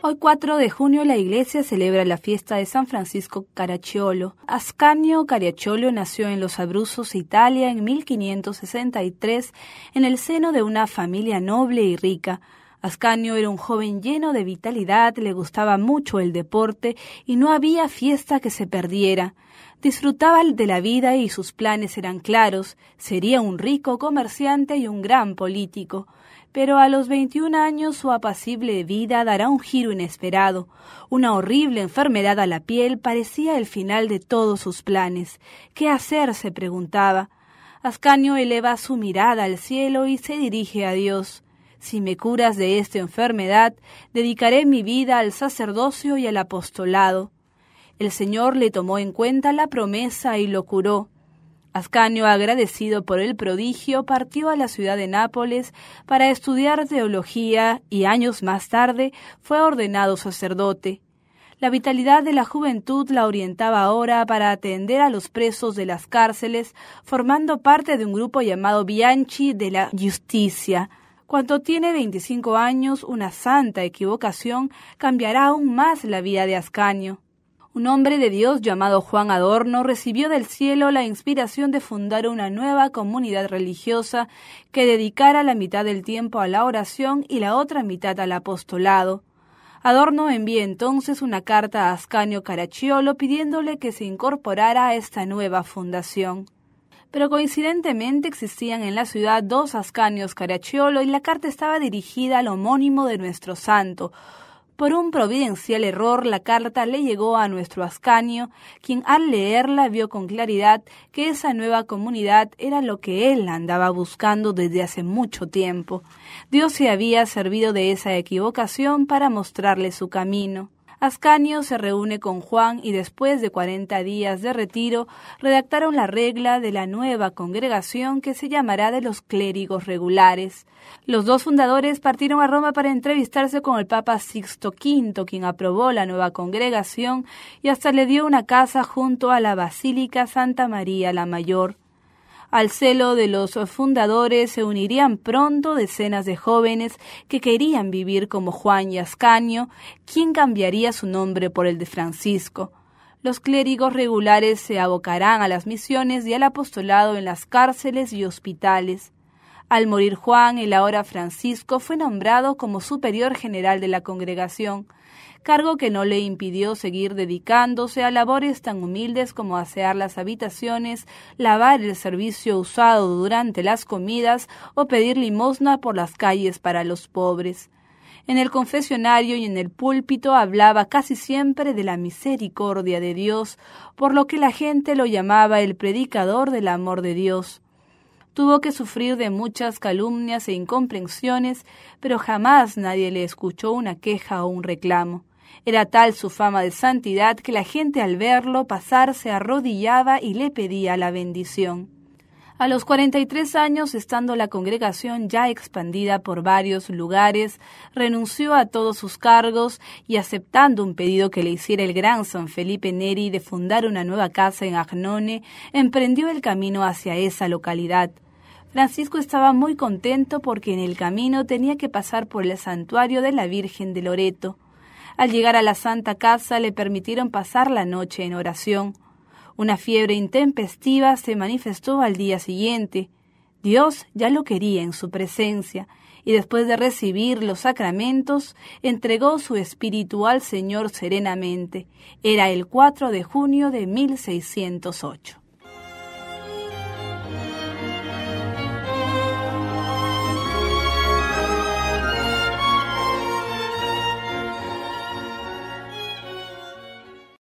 4 de junio la iglesia celebra la fiesta de San Francisco Caracciolo. Ascanio Caracciolo nació en los Abruzos, Italia, en 1563, en el seno de una familia noble y rica. Ascanio era un joven lleno de vitalidad, le gustaba mucho el deporte y no había fiesta que se perdiera. Disfrutaba de la vida y sus planes eran claros. Sería un rico comerciante y un gran político. Pero a los 21 años su apacible vida dará un giro inesperado. Una horrible enfermedad a la piel parecía el final de todos sus planes. ¿Qué hacer? se preguntaba. Ascanio eleva su mirada al cielo y se dirige a Dios. Si me curas de esta enfermedad, dedicaré mi vida al sacerdocio y al apostolado. El Señor le tomó en cuenta la promesa y lo curó. Ascanio, agradecido por el prodigio, partió a la ciudad de Nápoles para estudiar teología y años más tarde fue ordenado sacerdote. La vitalidad de la juventud la orientaba ahora para atender a los presos de las cárceles, formando parte de un grupo llamado Bianchi de la Justicia, cuando tiene 25 años, una santa equivocación cambiará aún más la vida de Ascanio. Un hombre de Dios llamado Juan Adorno recibió del cielo la inspiración de fundar una nueva comunidad religiosa que dedicara la mitad del tiempo a la oración y la otra mitad al apostolado. Adorno envía entonces una carta a Ascanio Caracciolo pidiéndole que se incorporara a esta nueva fundación pero coincidentemente existían en la ciudad dos ascanios Caracciolo y la carta estaba dirigida al homónimo de nuestro santo. Por un providencial error, la carta le llegó a nuestro ascanio, quien al leerla vio con claridad que esa nueva comunidad era lo que él andaba buscando desde hace mucho tiempo. Dios se había servido de esa equivocación para mostrarle su camino. Ascanio se reúne con Juan y después de cuarenta días de retiro redactaron la regla de la nueva congregación que se llamará de los clérigos regulares. Los dos fundadores partieron a Roma para entrevistarse con el Papa Sixto V, quien aprobó la nueva congregación y hasta le dio una casa junto a la Basílica Santa María la Mayor. Al celo de los fundadores se unirían pronto decenas de jóvenes que querían vivir como Juan y Ascanio, quien cambiaría su nombre por el de Francisco. Los clérigos regulares se abocarán a las misiones y al apostolado en las cárceles y hospitales. Al morir Juan, el ahora Francisco fue nombrado como superior general de la congregación cargo que no le impidió seguir dedicándose a labores tan humildes como asear las habitaciones, lavar el servicio usado durante las comidas o pedir limosna por las calles para los pobres. En el confesionario y en el púlpito hablaba casi siempre de la misericordia de Dios, por lo que la gente lo llamaba el predicador del amor de Dios. Tuvo que sufrir de muchas calumnias e incomprensiones, pero jamás nadie le escuchó una queja o un reclamo. Era tal su fama de santidad que la gente al verlo pasar se arrodillaba y le pedía la bendición. A los 43 años, estando la congregación ya expandida por varios lugares, renunció a todos sus cargos y aceptando un pedido que le hiciera el gran San Felipe Neri de fundar una nueva casa en Agnone, emprendió el camino hacia esa localidad. Francisco estaba muy contento porque en el camino tenía que pasar por el santuario de la Virgen de Loreto. Al llegar a la Santa Casa le permitieron pasar la noche en oración. Una fiebre intempestiva se manifestó al día siguiente. Dios ya lo quería en su presencia, y después de recibir los sacramentos, entregó su espíritu al Señor serenamente. Era el 4 de junio de 1608.